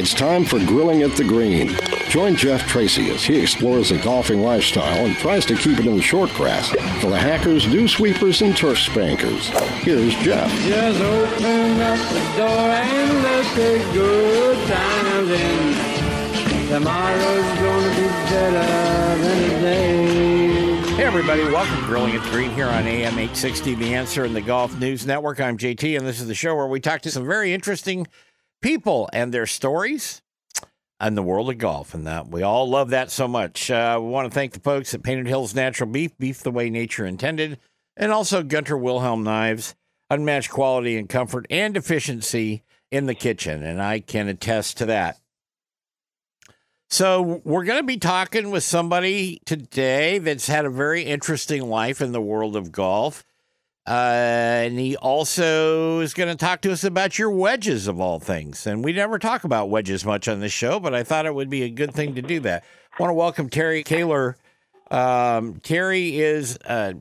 It's time for Grilling at the Green. Join Jeff Tracy as he explores the golfing lifestyle and tries to keep it in the short grass for the hackers, dew sweepers, and turf spankers. Here's Jeff. Just open up the door and let's take good times in. Tomorrow's gonna be better than today. Hey, everybody, welcome to Grilling at the Green here on AM 860, The Answer in the Golf News Network. I'm JT, and this is the show where we talk to some very interesting people and their stories and the world of golf. And that we all love that so much. Uh, we want to thank the folks at Painted Hills Natural Beef, beef the way nature intended, and also Gunter Wilhelm Knives, unmatched quality and comfort and efficiency in the kitchen. And I can attest to that. So, we're going to be talking with somebody today that's had a very interesting life in the world of golf. Uh, and he also is going to talk to us about your wedges of all things. And we never talk about wedges much on this show, but I thought it would be a good thing to do that. I want to welcome Terry Koehler. Um, Terry is uh,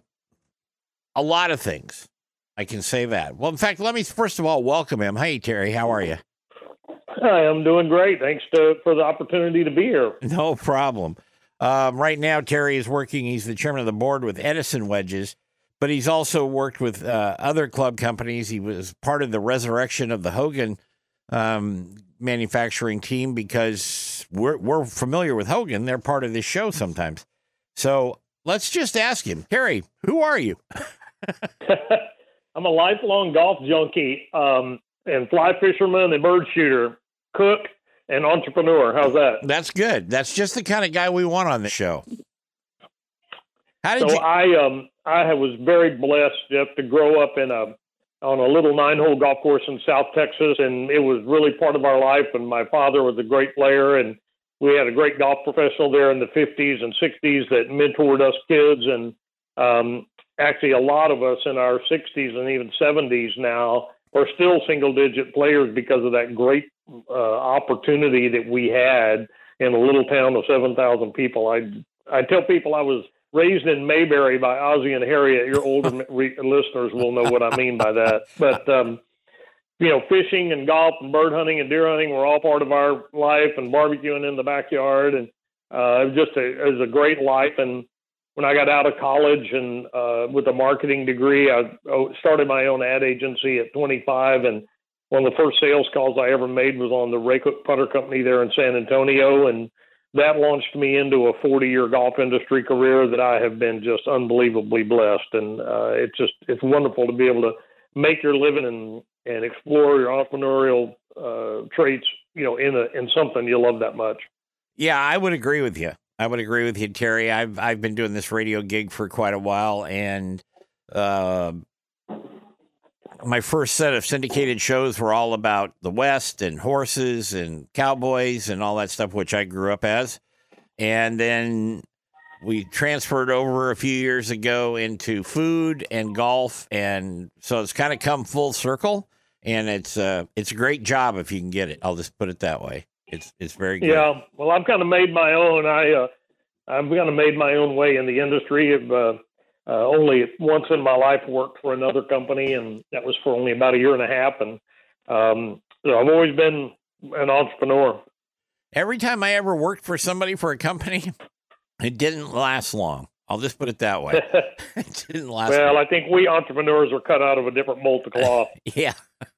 a lot of things. I can say that. Well, in fact, let me first of all welcome him. Hey, Terry, how are you? Hi, I'm doing great. Thanks to, for the opportunity to be here. No problem. Um, right now, Terry is working. He's the chairman of the board with Edison Wedges but he's also worked with uh, other club companies. He was part of the resurrection of the Hogan um, manufacturing team because we're we're familiar with Hogan. They're part of this show sometimes. So let's just ask him, Terry, who are you? I'm a lifelong golf junkie um, and fly fisherman and bird shooter, cook and entrepreneur. How's that? That's good. That's just the kind of guy we want on the show. How did so you? I um I was very blessed, Jeff, to grow up in a on a little nine-hole golf course in South Texas, and it was really part of our life. And my father was a great player, and we had a great golf professional there in the 50s and 60s that mentored us kids, and um, actually a lot of us in our 60s and even 70s now are still single-digit players because of that great uh, opportunity that we had in a little town of 7,000 people. I I tell people I was raised in Mayberry by Ozzie and Harriet. Your older re- listeners will know what I mean by that. But um, you know, fishing and golf and bird hunting and deer hunting were all part of our life, and barbecuing in the backyard, and uh, it was just a, it was a great life. And when I got out of college and uh, with a marketing degree, I started my own ad agency at 25, and one of the first sales calls I ever made was on the Ray Cook Putter Company there in San Antonio, and that launched me into a 40 year golf industry career that I have been just unbelievably blessed. And uh, it's just, it's wonderful to be able to make your living and, and explore your entrepreneurial uh, traits, you know, in a, in something you love that much. Yeah, I would agree with you. I would agree with you, Terry. I've, I've been doing this radio gig for quite a while and, uh, my first set of syndicated shows were all about the West and horses and cowboys and all that stuff, which I grew up as. And then we transferred over a few years ago into food and golf, and so it's kind of come full circle. And it's uh, it's a great job if you can get it. I'll just put it that way. It's it's very good. Yeah. Well, I've kind of made my own. I uh, I've kind of made my own way in the industry. Of, uh, uh, only once in my life worked for another company, and that was for only about a year and a half. And um, so I've always been an entrepreneur. Every time I ever worked for somebody for a company, it didn't last long. I'll just put it that way. it didn't last. Well, long. I think we entrepreneurs are cut out of a different mold of cloth. yeah,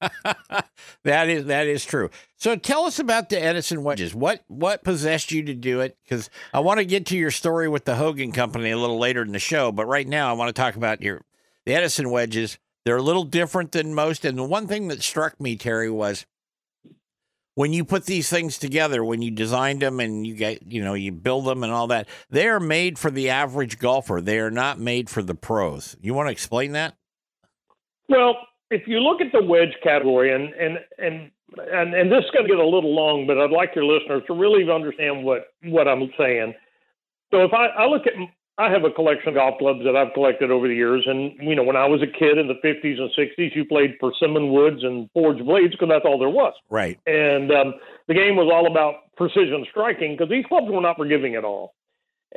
that is that is true. So tell us about the Edison wedges. What what possessed you to do it? Because I want to get to your story with the Hogan Company a little later in the show, but right now I want to talk about your the Edison wedges. They're a little different than most, and the one thing that struck me, Terry, was when you put these things together, when you designed them and you get, you know, you build them and all that, they are made for the average golfer. They are not made for the pros. You want to explain that? Well, if you look at the wedge category, and and and and, and this is going to get a little long, but I'd like your listeners to really understand what what I'm saying. So if I, I look at I have a collection of golf clubs that I've collected over the years, and you know when I was a kid in the 50s and 60s, you played persimmon woods and forged blades because that's all there was. Right. And um, the game was all about precision striking because these clubs were not forgiving at all.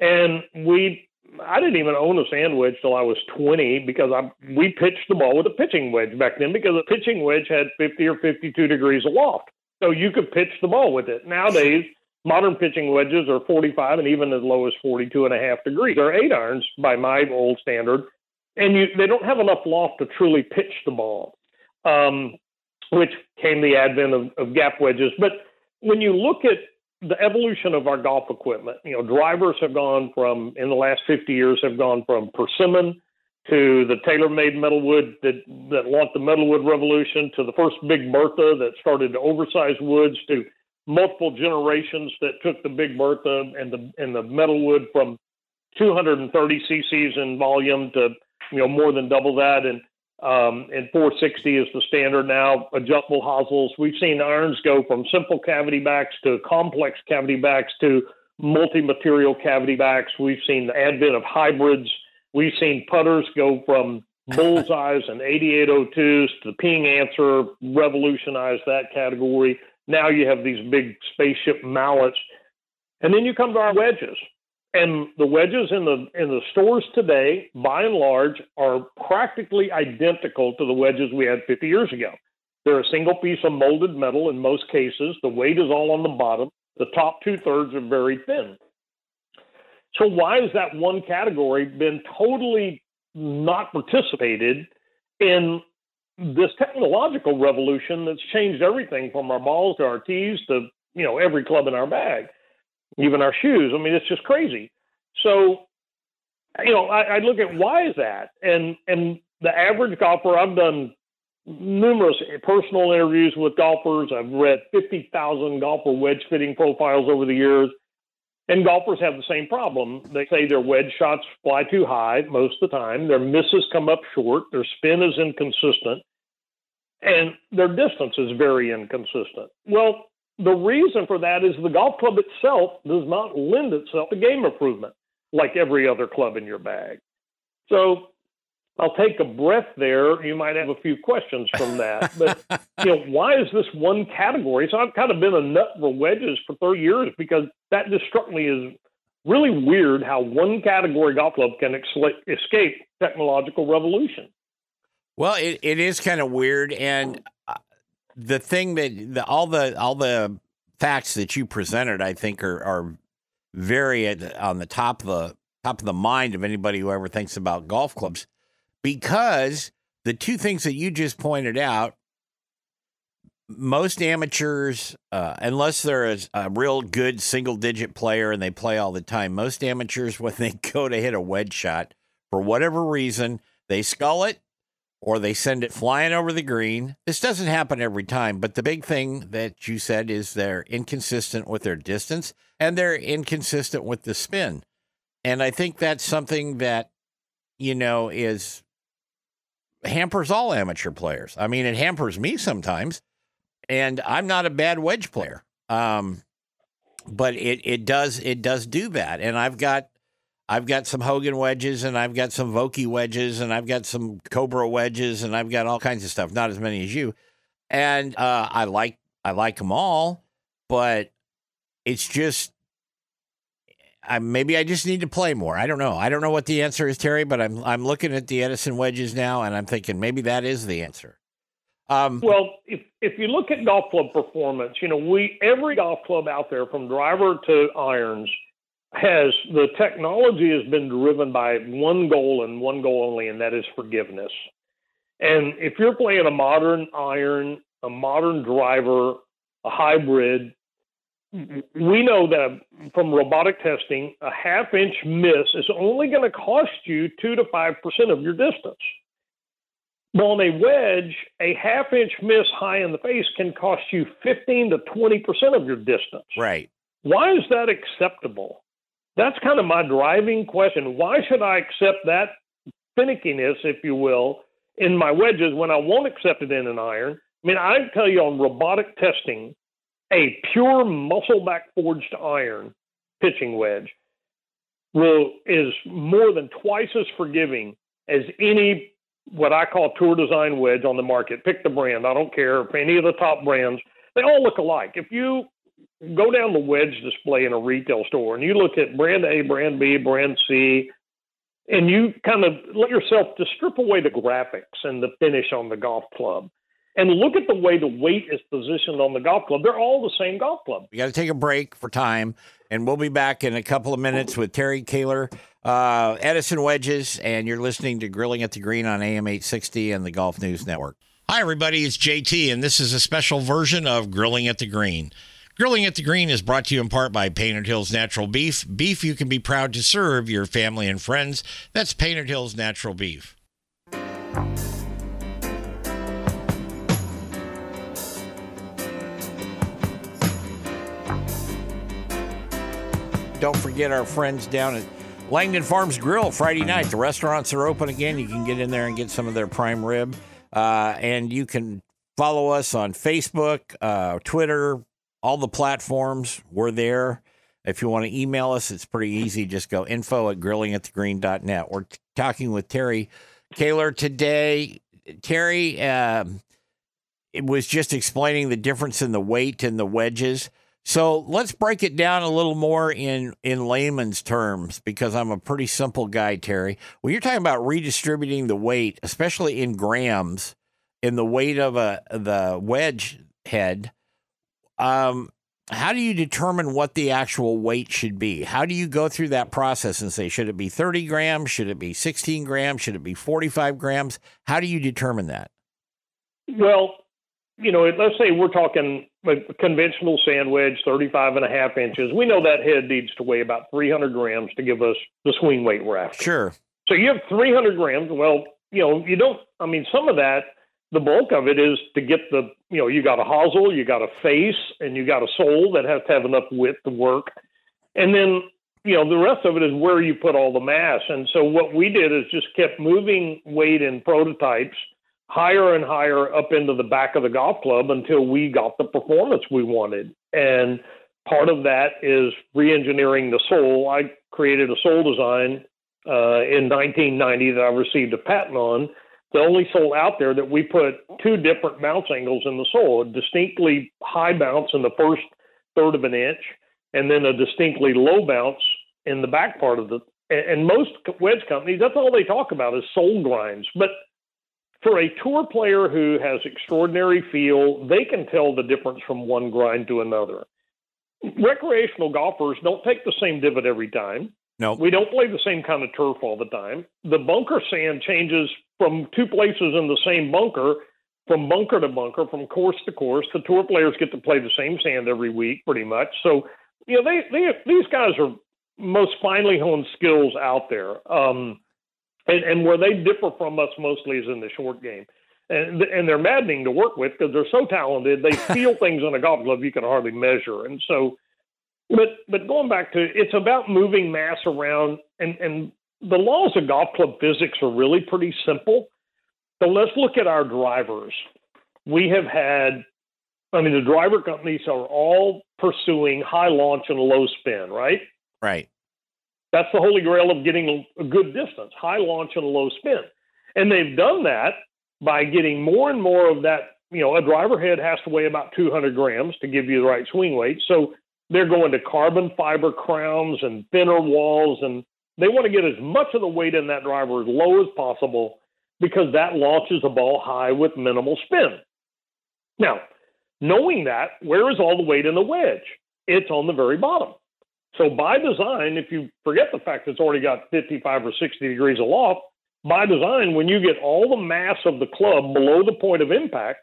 And we I didn't even own a sand wedge till I was 20 because I we pitched the ball with a pitching wedge back then because a pitching wedge had 50 or 52 degrees aloft, so you could pitch the ball with it. Nowadays, modern pitching wedges are 45 and even as low as 42 and a half degrees. They're eight irons by my old standard, and you they don't have enough loft to truly pitch the ball, um, which came the advent of, of gap wedges. But when you look at the evolution of our golf equipment. You know, drivers have gone from in the last 50 years have gone from persimmon to the TaylorMade metalwood that that launched the metalwood revolution to the first Big Bertha that started to oversize woods to multiple generations that took the Big Bertha and the and the metalwood from 230 cc's in volume to you know more than double that and um, and 460 is the standard now. Adjustable hosels. We've seen irons go from simple cavity backs to complex cavity backs to multi-material cavity backs. We've seen the advent of hybrids. We've seen putters go from bullseyes and 8802s to the Ping Anser, revolutionize that category. Now you have these big spaceship mallets. And then you come to our wedges. And the wedges in the in the stores today, by and large, are practically identical to the wedges we had 50 years ago. They're a single piece of molded metal in most cases. The weight is all on the bottom. The top two thirds are very thin. So why has that one category been totally not participated in this technological revolution that's changed everything from our balls to our tees to you know every club in our bag? Even our shoes. I mean, it's just crazy. So, you know, I, I look at why is that, and and the average golfer. I've done numerous personal interviews with golfers. I've read fifty thousand golfer wedge fitting profiles over the years. And golfers have the same problem. They say their wedge shots fly too high most of the time. Their misses come up short. Their spin is inconsistent. And their distance is very inconsistent. Well, the reason for that is the golf club itself does not lend itself to game improvement like every other club in your bag. So I'll take a breath there. You might have a few questions from that. But you know, why is this one category? So I've kind of been a nut for wedges for 30 years because that just struck me as really weird how one category golf club can escape technological revolution. Well, it, it is kind of weird, and the thing that the, all the all the facts that you presented, I think, are are very at, on the top of the top of the mind of anybody who ever thinks about golf clubs, because the two things that you just pointed out, most amateurs, uh, unless they're a, a real good single digit player and they play all the time, most amateurs when they go to hit a wedge shot, for whatever reason, they skull it or they send it flying over the green. This doesn't happen every time, but the big thing that you said is they're inconsistent with their distance and they're inconsistent with the spin. And I think that's something that, you know, is hampers all amateur players. I mean, it hampers me sometimes, and I'm not a bad wedge player. Um, but it it does it does do that. And I've got I've got some Hogan wedges and I've got some Vokey wedges and I've got some Cobra wedges and I've got all kinds of stuff. Not as many as you, and uh, I like I like them all, but it's just I, maybe I just need to play more. I don't know. I don't know what the answer is, Terry, but I'm I'm looking at the Edison wedges now, and I'm thinking maybe that is the answer. Um, well, if if you look at golf club performance, you know we every golf club out there, from driver to irons, has the technology has been driven by one goal and one goal only, and that is forgiveness. And if you're playing a modern iron, a modern driver, a hybrid, we know that from robotic testing, a half inch miss is only going to cost you two to five percent of your distance. But on a wedge, a half inch miss high in the face can cost you 15 to 20% of your distance. Right. Why is that acceptable? That's kind of my driving question. Why should I accept that finickiness, if you will, in my wedges when I won't accept it in an iron? I mean, I tell you on robotic testing, a pure muscle back forged iron pitching wedge will is more than twice as forgiving as any what I call tour design wedge on the market. Pick the brand. I don't care any of the top brands. They all look alike. If you go down the wedge display in a retail store and you look at brand A, brand B, brand C, and you kind of let yourself to strip away the graphics and the finish on the golf club and look at the way the weight is positioned on the golf club. They're all the same golf club. We got to take a break for time, and we'll be back in a couple of minutes with Terry Koehler, uh, Edison Wedges, and you're listening to Grilling at the Green on AM 860 and the Golf News Network. Hi, everybody. It's JT, and this is a special version of Grilling at the Green. Grilling at the Green is brought to you in part by Painted Hills Natural Beef. Beef you can be proud to serve your family and friends. That's Painted Hills Natural Beef. Don't forget our friends down at Langdon Farms Grill Friday night. The restaurants are open again. You can get in there and get some of their prime rib. Uh, and you can follow us on Facebook, uh, Twitter, all the platforms. We're there. If you want to email us, it's pretty easy. Just go info at grillingatthegreen.net. We're t- talking with Terry Koehler today. Terry uh, it was just explaining the difference in the weight and the wedges. So let's break it down a little more in in layman's terms because I'm a pretty simple guy, Terry. When you're talking about redistributing the weight, especially in grams, in the weight of a the wedge head, um, how do you determine what the actual weight should be? How do you go through that process and say, should it be 30 grams? Should it be 16 grams? Should it be 45 grams? How do you determine that? Well, you know, let's say we're talking a conventional sand wedge, 35 and a half inches. We know that head needs to weigh about 300 grams to give us the swing weight we're after. Sure. So you have 300 grams. Well, you know, you don't, I mean, some of that, the bulk of it is to get the, you know, you got a hosel, you got a face, and you got a sole that has to have enough width to work. And then, you know, the rest of it is where you put all the mass. And so what we did is just kept moving weight in prototypes – higher and higher up into the back of the golf club until we got the performance we wanted. And part of that is re-engineering the sole. I created a sole design uh, in 1990 that I received a patent on. The only sole out there that we put two different bounce angles in the sole, a distinctly high bounce in the first third of an inch, and then a distinctly low bounce in the back part of the. And most wedge companies, that's all they talk about is sole grinds. But for a tour player who has extraordinary feel, they can tell the difference from one grind to another. Recreational golfers don't take the same divot every time. No. We don't play the same kind of turf all the time. The bunker sand changes from two places in the same bunker, from bunker to bunker, from course to course. The tour players get to play the same sand every week, pretty much. So, you know, they, they these guys are most finely honed skills out there. Um, and, and where they differ from us mostly is in the short game. And, and they're maddening to work with because they're so talented. They feel things on a golf glove you can hardly measure. And so, but but going back to it's about moving mass around, and and the laws of golf club physics are really pretty simple. So let's look at our drivers. We have had, I mean, the driver companies are all pursuing high launch and low spin, right? Right. That's the holy grail of getting a good distance, high launch and low spin. And they've done that by getting more and more of that. You know, a driver head has to weigh about 200 grams to give you the right swing weight. So they're going to carbon fiber crowns and thinner walls, and they want to get as much of the weight in that driver as low as possible because that launches a ball high with minimal spin. Now, knowing that, where is all the weight in the wedge? It's on the very bottom. So by design, if you forget the fact it's already got 55 or 60 degrees of loft, by design, when you get all the mass of the club below the point of impact,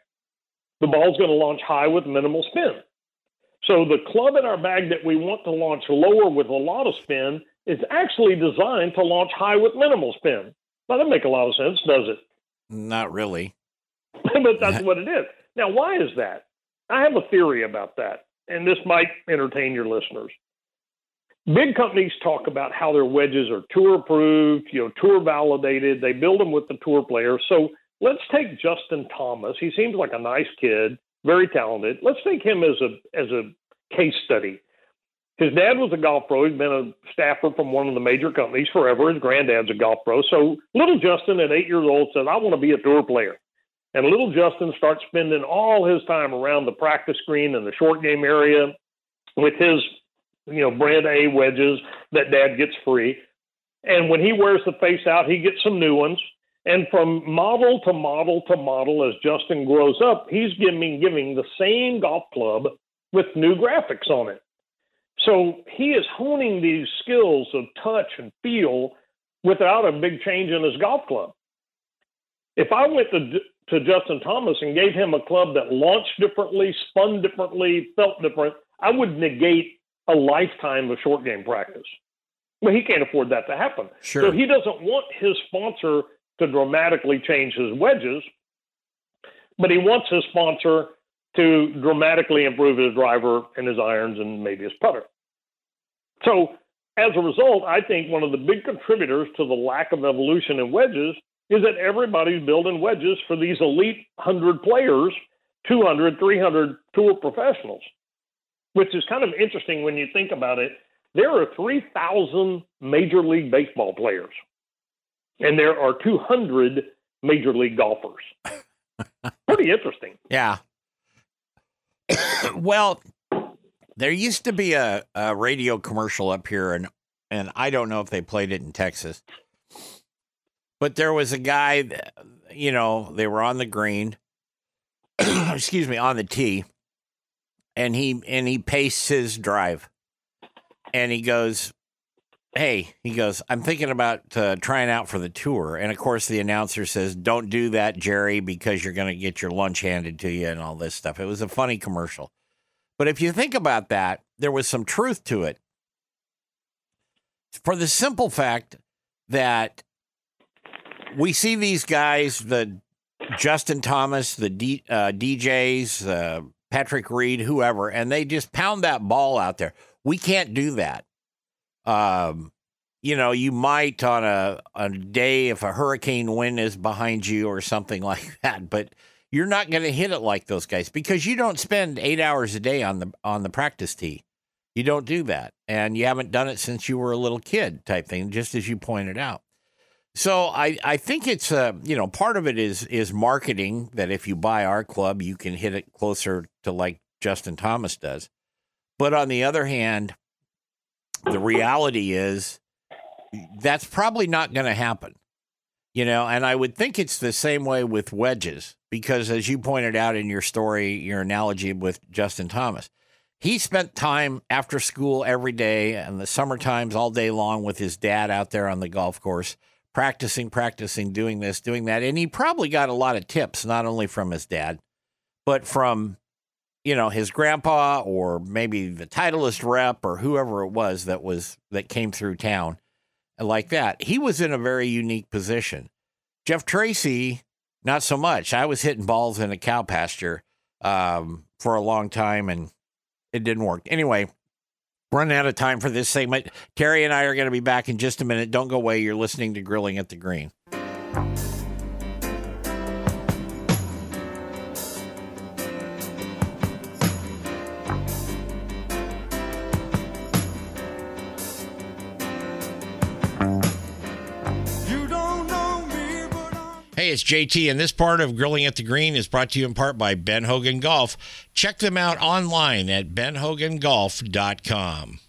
the ball's going to launch high with minimal spin. So the club in our bag that we want to launch lower with a lot of spin is actually designed to launch high with minimal spin. Now, that make a lot of sense, does it? Not really. but that's what it is. Now, why is that? I have a theory about that, and this might entertain your listeners. Big companies talk about how their wedges are tour approved, you know, tour validated. They build them with the tour players. So let's take Justin Thomas. He seems like a nice kid, very talented. Let's take him as a as a case study. His dad was a golf pro. He's been a staffer from one of the major companies forever. His granddad's a golf pro. So little Justin at eight years old says, I want to be a tour player. And little Justin starts spending all his time around the practice green and the short game area with his, you know, brand A wedges that dad gets free. And when he wears the face out, he gets some new ones. And from model to model to model, as Justin grows up, he's giving giving the same golf club with new graphics on it. So he is honing these skills of touch and feel without a big change in his golf club. If I went to to Justin Thomas and gave him a club that launched differently, spun differently, felt different, I would negate a lifetime of short game practice. But he can't afford that to happen. Sure. So he doesn't want his sponsor to dramatically change his wedges, but he wants his sponsor to dramatically improve his driver and his irons and maybe his putter. So as a result, I think one of the big contributors to the lack of evolution in wedges is that everybody's building wedges for these elite 100 players, 200, 300 tour professionals, which is kind of interesting when you think about it. There are 3,000 Major League Baseball players, and there are 200 Major League golfers. Pretty interesting. Yeah. well, there used to be a, a radio commercial up here, and and I don't know if they played it in Texas, but there was a guy, you know, they were on the green, excuse me, on the tee, and he and he paced his drive, and he goes, "Hey," he goes, "I'm thinking about uh, trying out for the tour," and of course the announcer says, "Don't do that, Jerry, because you're going to get your lunch handed to you and all this stuff." It was a funny commercial, but if you think about that, there was some truth to it, for the simple fact that we see these guys, the Justin Thomas, the D, uh, DJs, uh, Patrick Reed, whoever, and they just pound that ball out there. We can't do that. Um, you know, you might on a, a day if a hurricane wind is behind you or something like that, but you're not going to hit it like those guys because you don't spend eight hours a day on the on the practice tee. You don't do that, and you haven't done it since you were a little kid, type thing. Just as you pointed out. So I, I think it's uh, you know part of it is is marketing that if you buy our club you can hit it closer to like Justin Thomas does, but on the other hand, the reality is that's probably not going to happen, you know. And I would think it's the same way with wedges because as you pointed out in your story, your analogy with Justin Thomas, he spent time after school every day and the summer times all day long with his dad out there on the golf course practicing, practicing, doing this, doing that. And he probably got a lot of tips, not only from his dad, but from, you know, his grandpa or maybe the Titleist rep or whoever it was that was that came through town like that. He was in a very unique position. Jeff Tracy, not so much. I was hitting balls in a cow pasture um, for a long time and it didn't work. Anyway, running out of time for this segment. Terry and I are going to be back in just a minute. Don't go away. You're listening to Grilling at the Green. Hey, it's JT, and this part of Grilling at the Green is brought to you in part by Ben Hogan Golf. Check them out online at benhogangolf.com.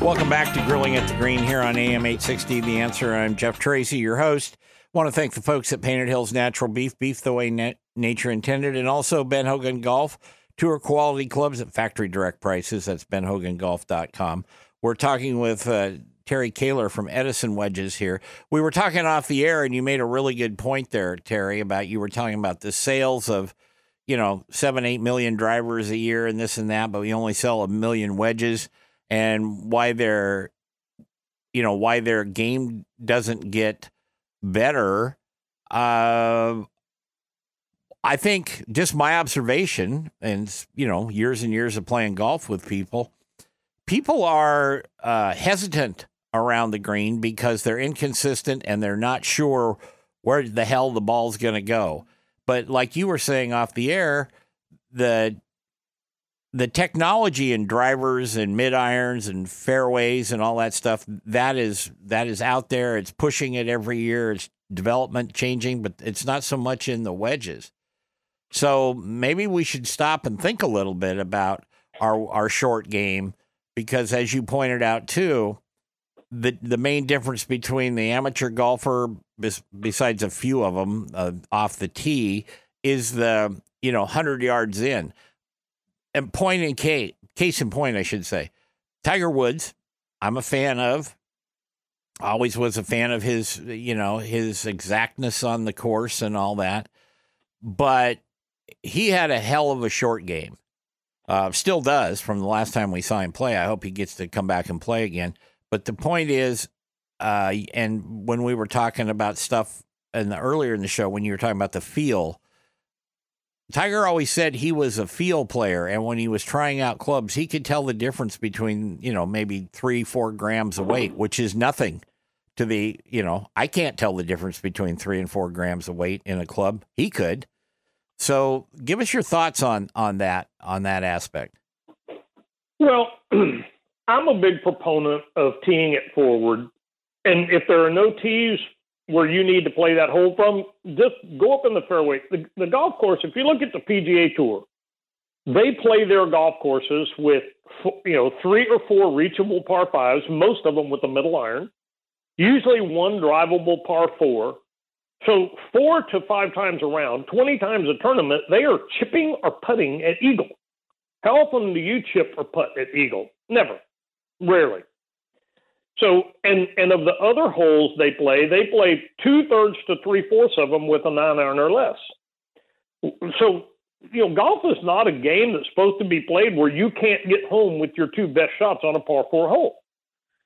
Welcome back to Grilling at the Green here on AM 860. The answer. I'm Jeff Tracy, your host. Want to thank the folks at Painted Hills Natural Beef, beef the way na- nature intended, and also Ben Hogan Golf. Tour quality clubs at factory direct prices. That's benhogangolf.com. We're talking with uh, Terry Koehler from Edison Wedges here. We were talking off the air, and you made a really good point there, Terry, about you were talking about the sales of, you know, seven, eight million drivers a year and this and that, but we only sell a million wedges and why their, you know, why their game doesn't get better. Uh, I think just my observation and, you know, years and years of playing golf with people, people are uh, hesitant around the green because they're inconsistent and they're not sure where the hell the ball's going to go. But like you were saying off the air, the the technology and drivers and mid irons and fairways and all that stuff that is that is out there. It's pushing it every year. It's development changing, but it's not so much in the wedges. So maybe we should stop and think a little bit about our our short game because, as you pointed out too, the the main difference between the amateur golfer, besides a few of them uh, off the tee, is the you know hundred yards in. And point in case, case in point, I should say, Tiger Woods. I'm a fan of. Always was a fan of his, you know, his exactness on the course and all that. But he had a hell of a short game. Uh, still does from the last time we saw him play. I hope he gets to come back and play again. But the point is, uh, and when we were talking about stuff in the earlier in the show, when you were talking about the feel, Tiger always said he was a feel player, and when he was trying out clubs, he could tell the difference between you know maybe three, four grams of weight, which is nothing to the you know I can't tell the difference between three and four grams of weight in a club. He could. So, give us your thoughts on on that on that aspect. Well, I'm a big proponent of teeing it forward, and if there are no tees where you need to play that hole from, just go up in the fairway. The, the golf course, if you look at the PGA Tour, they play their golf courses with you know three or four reachable par fives, most of them with a middle iron, usually one drivable par four. So four to five times around, twenty times a tournament, they are chipping or putting at eagle. How often do you chip or putt at eagle? Never, rarely. So, and and of the other holes they play, they play two thirds to three fourths of them with a nine iron or less. So, you know, golf is not a game that's supposed to be played where you can't get home with your two best shots on a par four hole,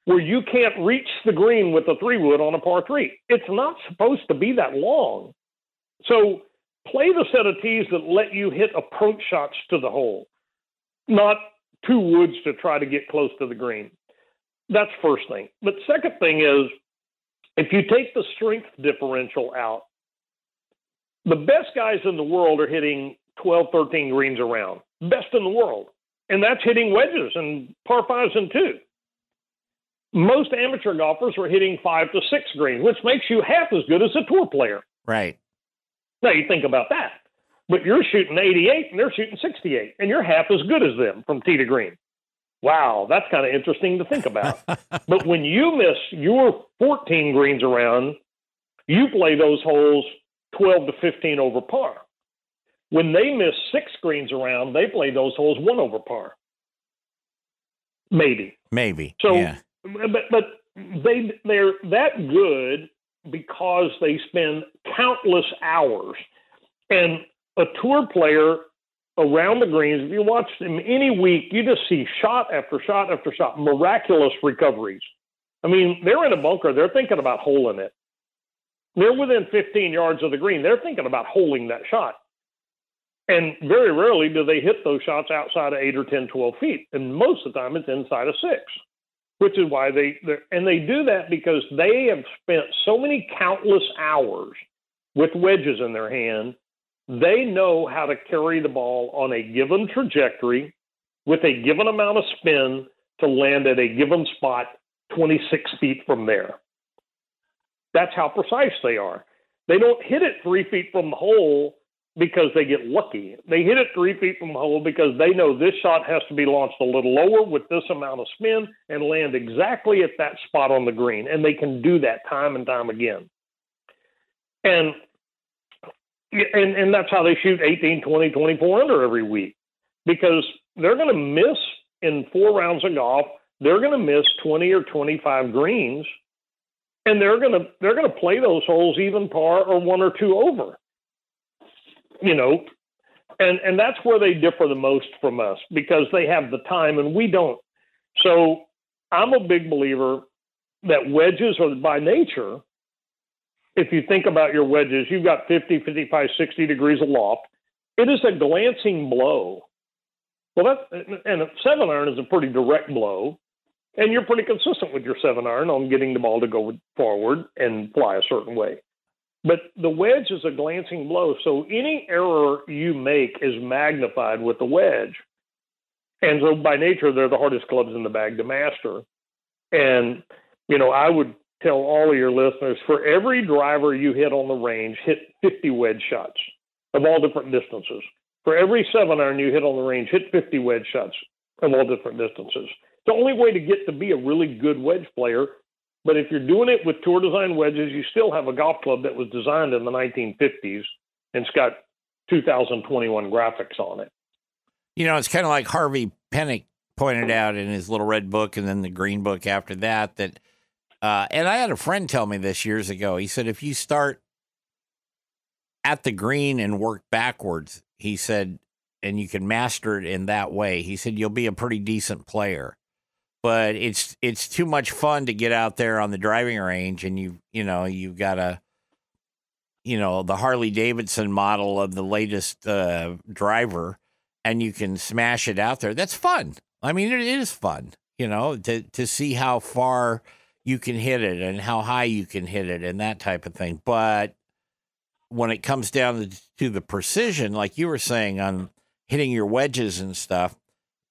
where you can't reach the green with a three wood on a par three. It's not supposed to be that long. So, play the set of tees that let you hit approach shots to the hole, not two woods to try to get close to the green. That's first thing. But second thing is, if you take the strength differential out, the best guys in the world are hitting 12, 13 greens around. Best in the world. And that's hitting wedges and par fives and two. Most amateur golfers are hitting five to six greens, which makes you half as good as a tour player. Right. Now you think about that. But you're shooting 88 and they're shooting 68, and you're half as good as them from tee to green. Wow, that's kind of interesting to think about. but when you miss your 14 greens around, you play those holes 12 to 15 over par. When they miss six greens around, they play those holes one over par. Maybe. Maybe. So, yeah. But but they they're that good because they spend countless hours. And a tour player around the greens. If you watch them any week, you just see shot after shot after shot, miraculous recoveries. I mean, they're in a bunker. They're thinking about holing it. They're within 15 yards of the green. They're thinking about holding that shot. And very rarely do they hit those shots outside of 8 or 10, 12 feet. And most of the time it's inside of six, which is why they, and they do that because they have spent so many countless hours with wedges in their hand they know how to carry the ball on a given trajectory with a given amount of spin to land at a given spot 26 feet from there. That's how precise they are. They don't hit it three feet from the hole because they get lucky. They hit it three feet from the hole because they know this shot has to be launched a little lower with this amount of spin and land exactly at that spot on the green. And they can do that time and time again. And and, and that's how they shoot 18, 20, 24 under every week because they're going to miss in four rounds of golf. They're going to miss 20 or 25 greens and they're going to they're going to play those holes even par or one or two over. You know, And and that's where they differ the most from us because they have the time and we don't. So I'm a big believer that wedges are by nature. If you think about your wedges, you've got 50, 55, 60 degrees of loft. It is a glancing blow. Well, that and a seven iron is a pretty direct blow, and you're pretty consistent with your seven iron on getting the ball to go forward and fly a certain way. But the wedge is a glancing blow, so any error you make is magnified with the wedge. And so by nature, they're the hardest clubs in the bag to master. And, you know, I would tell all of your listeners for every driver you hit on the range, hit 50 wedge shots of all different distances. For every seven iron you hit on the range, hit 50 wedge shots of all different distances. The only way to get to be a really good wedge player but if you're doing it with tour design wedges, you still have a golf club that was designed in the 1950s and it's got 2021 graphics on it. You know, it's kind of like Harvey Penick pointed out in his little red book and then the green book after that that uh, and I had a friend tell me this years ago. He said if you start at the green and work backwards, he said, and you can master it in that way, he said you'll be a pretty decent player but it's it's too much fun to get out there on the driving range and you you know you've got a you know the Harley Davidson model of the latest uh, driver and you can smash it out there. That's fun. I mean it is fun you know to to see how far you can hit it and how high you can hit it and that type of thing. But when it comes down to the precision like you were saying on hitting your wedges and stuff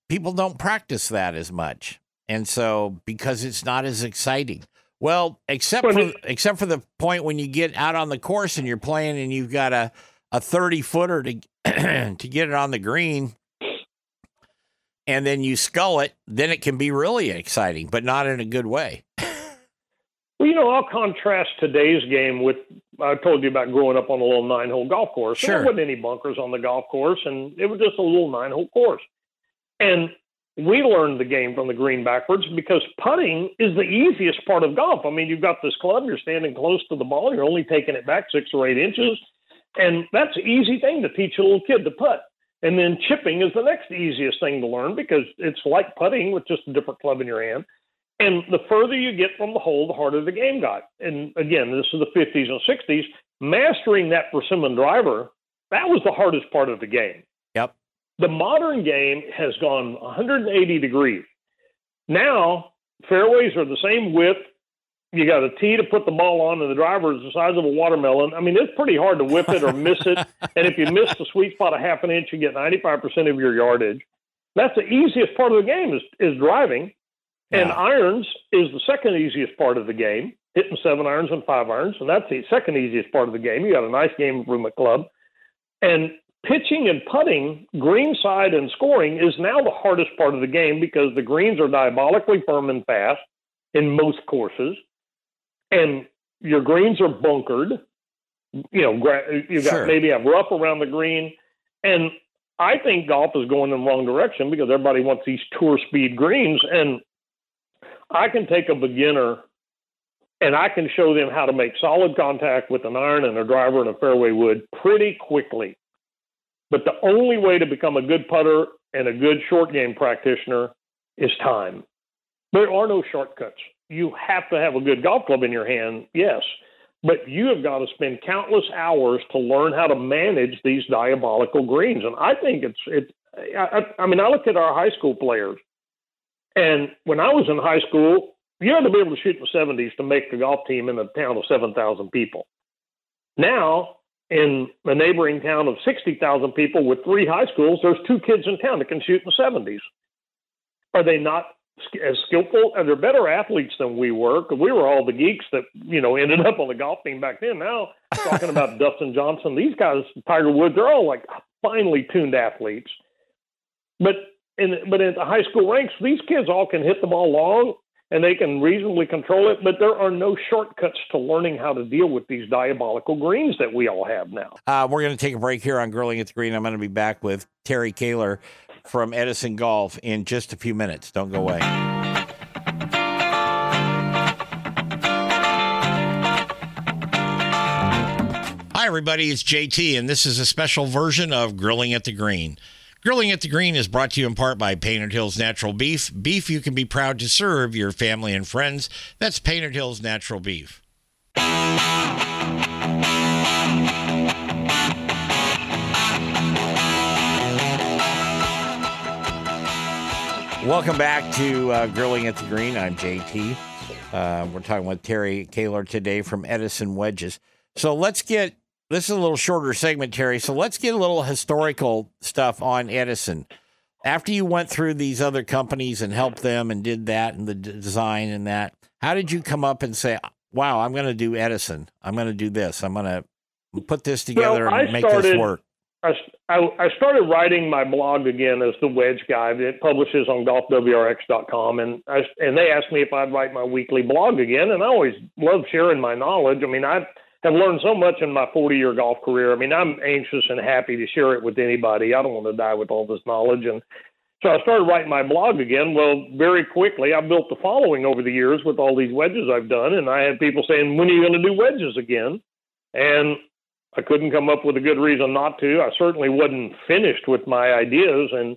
people don't practice that as much and so because it's not as exciting. Well, except for except for the point when you get out on the course and you're playing and you've got a a 30 footer to to get it on the green and then you skull it, then it can be really exciting, but not in a good way. well, you know, I'll contrast today's game with I told you about growing up on a little nine hole golf course. Sure. There wasn't any bunkers on the golf course, and it was just a little nine hole course. And we learned the game from the green backwards because putting is the easiest part of golf. I mean, you've got this club, you're standing close to the ball, you're only taking it back six or eight inches, and that's an easy thing to teach a little kid to putt. And then chipping is the next easiest thing to learn because it's like putting with just a different club in your hand. And the further you get from the hole, the harder the game got. And again, this is the 50s and 60s. Mastering that persimmon driver, that was the hardest part of the game. The modern game has gone 180 degrees. Now, fairways are the same width. You got a tee to put the ball on, and the driver is the size of a watermelon. I mean, it's pretty hard to whip it or miss it. and if you miss the sweet spot a half an inch, you get 95% of your yardage. That's the easiest part of the game is, is driving. And irons is the second easiest part of the game, hitting seven irons and five irons. And that's the second easiest part of the game. You got a nice game room at club. And pitching and putting, greenside and scoring is now the hardest part of the game because the greens are diabolically firm and fast in most courses, and your greens are bunkered. You know, you got sure. maybe have rough around the green, and I think golf is going in the wrong direction because everybody wants these tour speed greens, and I can take a beginner and I can show them how to make solid contact with an iron and a driver and a fairway wood pretty quickly. But the only way to become a good putter and a good short game practitioner is time. There are no shortcuts. You have to have a good golf club in your hand, yes, but you have got to spend countless hours to learn how to manage these diabolical greens. And I think it's it. I, I mean, I look at our high school players, and when I was in high school, you had to be able to shoot in the 70s to make the golf team in a town of 7,000 people. Now in a neighboring town of 60,000 people with three high schools, there's two kids in town that can shoot in the 70s. Are they not as skillful? And they're better athletes than we were because we were all the geeks that, you know, ended up on the golf team back then. Now, talking about Dustin Johnson, these guys, Tiger Woods, they're all like finely tuned athletes. But in, but in the high school ranks, these kids all can hit the ball long and they can reasonably control it, but there are no shortcuts to learning how to deal with these diabolical greens that we all have now. Uh, we're going to take a break here on Grilling at the Green. I'm going to be back with Terry Koehler from Edison Golf in just a few minutes. Don't go away. Hi, everybody. It's JT, and this is a special version of Grilling at the Green. Grilling at the Green is brought to you in part by Painted Hills Natural Beef. Beef you can be proud to serve your family and friends. That's Painted Hills Natural Beef. Welcome back to uh, Grilling at the Green. I'm JT. Uh, we're talking with Terry Koehler today from Edison Wedges. So let's get this is a little shorter segment, Terry. So let's get a little historical stuff on Edison. After you went through these other companies and helped them and did that and the design and that, how did you come up and say, "Wow, I'm going to do Edison. I'm going to do this. I'm going to put this together well, and make started, this work"? I, I, started writing my blog again as the Wedge Guy. It publishes on golfwrx.com, and I, and they asked me if I'd write my weekly blog again. And I always love sharing my knowledge. I mean, I have learned so much in my 40 year golf career. I mean, I'm anxious and happy to share it with anybody. I don't want to die with all this knowledge. And so I started writing my blog again. Well, very quickly, I built the following over the years with all these wedges I've done. And I had people saying, When are you going to do wedges again? And I couldn't come up with a good reason not to. I certainly wasn't finished with my ideas, and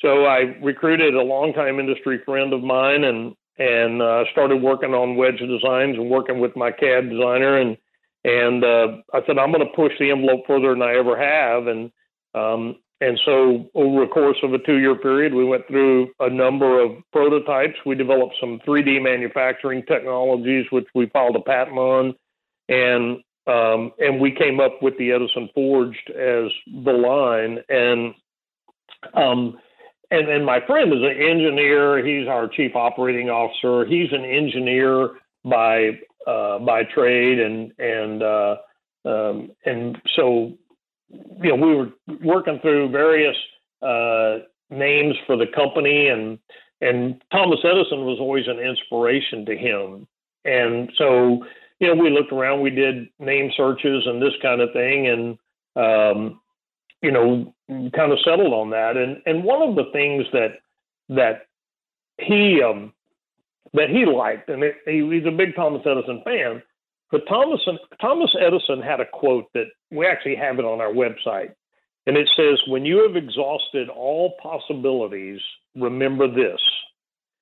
so I recruited a longtime industry friend of mine and and uh, started working on wedge designs and working with my CAD designer and and uh, I said I'm going to push the envelope further than I ever have and um, and so over the course of a two year period we went through a number of prototypes. We developed some 3D manufacturing technologies which we filed a patent on and um, and we came up with the Edison Forged as the line. And um, and and my friend is an engineer. He's our chief operating officer. He's an engineer by uh, by trade, and and uh, um, and so you know we were working through various uh, names for the company, and and Thomas Edison was always an inspiration to him, and so you know, we looked around, we did name searches and this kind of thing, and um, you know, kind of settled on that. And and one of the things that that he um, that he liked, and it, he, he's a big Thomas Edison fan, but Thomas Thomas Edison had a quote that we actually have it on our website, and it says, "When you have exhausted all possibilities, remember this: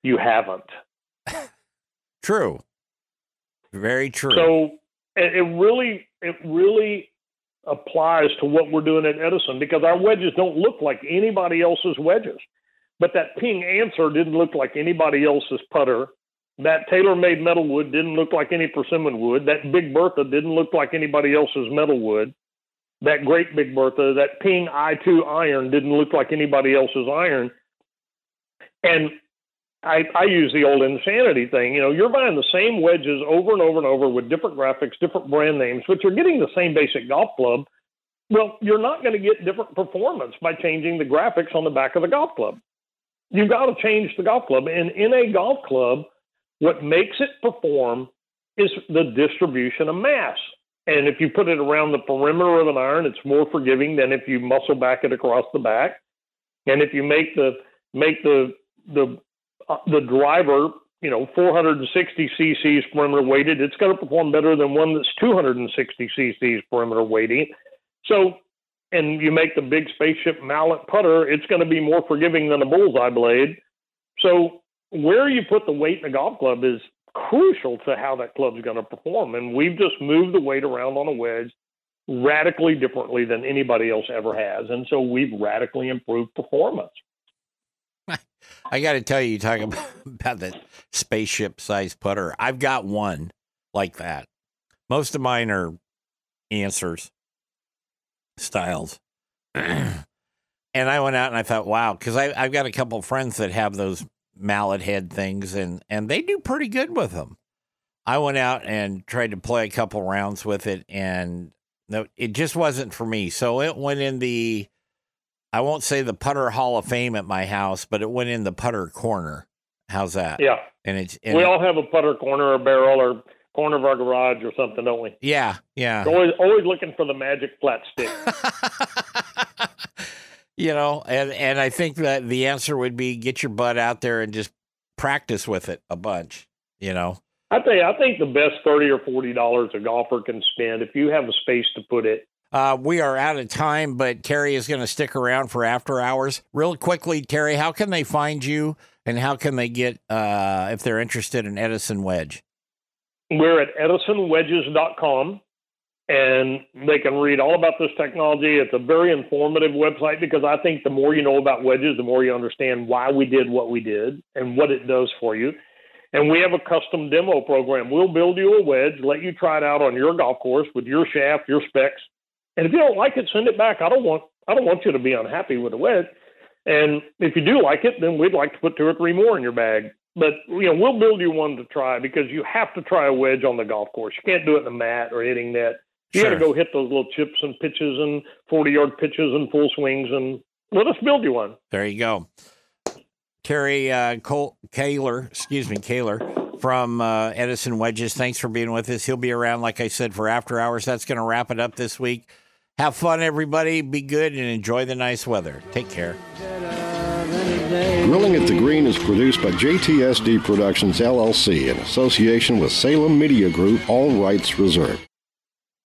you haven't." True. Very true. So it really, it really applies to what we're doing at Edison because our wedges don't look like anybody else's wedges. But that Ping Anser didn't look like anybody else's putter. That TaylorMade metal wood didn't look like any persimmon wood. That Big Bertha didn't look like anybody else's metal wood. That great Big Bertha, that Ping Eye2 iron didn't look like anybody else's iron. And I, I use the old insanity thing. You know, you're buying the same wedges over and over and over with different graphics, different brand names, but you're getting the same basic golf club. Well, you're not going to get different performance by changing the graphics on the back of the golf club. You've got to change the golf club. And in a golf club, what makes it perform is the distribution of mass. And if you put it around the perimeter of an iron, it's more forgiving than if you muscle back it across the back. And if you make the make the the uh, the driver, you know, 460 cc's perimeter weighted, it's going to perform better than one that's 260 cc's perimeter weighting. So, and you make the big spaceship mallet putter, it's going to be more forgiving than a bullseye blade. So, where you put the weight in a golf club is crucial to how that club's going to perform. And we've just moved the weight around on a wedge radically differently than anybody else ever has. And so we've radically improved performance. I got to tell you, you talk about, about that spaceship size putter. I've got one like that. Most of mine are Ansers styles. and I went out and I thought, wow, because I've got a couple friends that have those mallet head things and, and they do pretty good with them. I went out and tried to play a couple rounds with it and no, it just wasn't for me. So it went in the I won't say the putter Hall of Fame at my house, but it went in the putter corner. How's that? Yeah. And it's and we all have a putter corner or barrel or corner of our garage or something, don't we? Yeah, yeah. always always looking for the magic flat stick. you know, and and I think that the answer would be get your butt out there and just practice with it a bunch. You know, I tell you, I think the best thirty or forty dollars a golfer can spend if you have a space to put it. Uh, we are out of time, but Terry is going to stick around for after hours. Real quickly, Terry, how can they find you, and how can they get uh, if they're interested in Edison Wedge? We're at edisonwedges.com and they can read all about this technology. It's a very informative website because I think the more you know about wedges, the more you understand why we did what we did and what it does for you. And we have a custom demo program. We'll build you a wedge, let you try it out on your golf course with your shaft, your specs. And if you don't like it, send it back. I don't want I don't want you to be unhappy with a wedge. And if you do like it, then we'd like to put two or three more in your bag. But you know, we'll build you one to try because you have to try a wedge on the golf course. You can't do it in the mat or hitting net. You sure. got to go hit those little chips and pitches and 40 yard pitches and full swings and let us build you one. There you go. Terry uh, Cole, Koehler, excuse me, Koehler from uh, Edison Wedges. Thanks for being with us. He'll be around, like I said, for after hours. That's going to wrap it up this week. Have fun, everybody. Be good and enjoy the nice weather. Take care. Grilling at the Green is produced by JTSD Productions LLC in association with Salem Media Group, all rights reserved.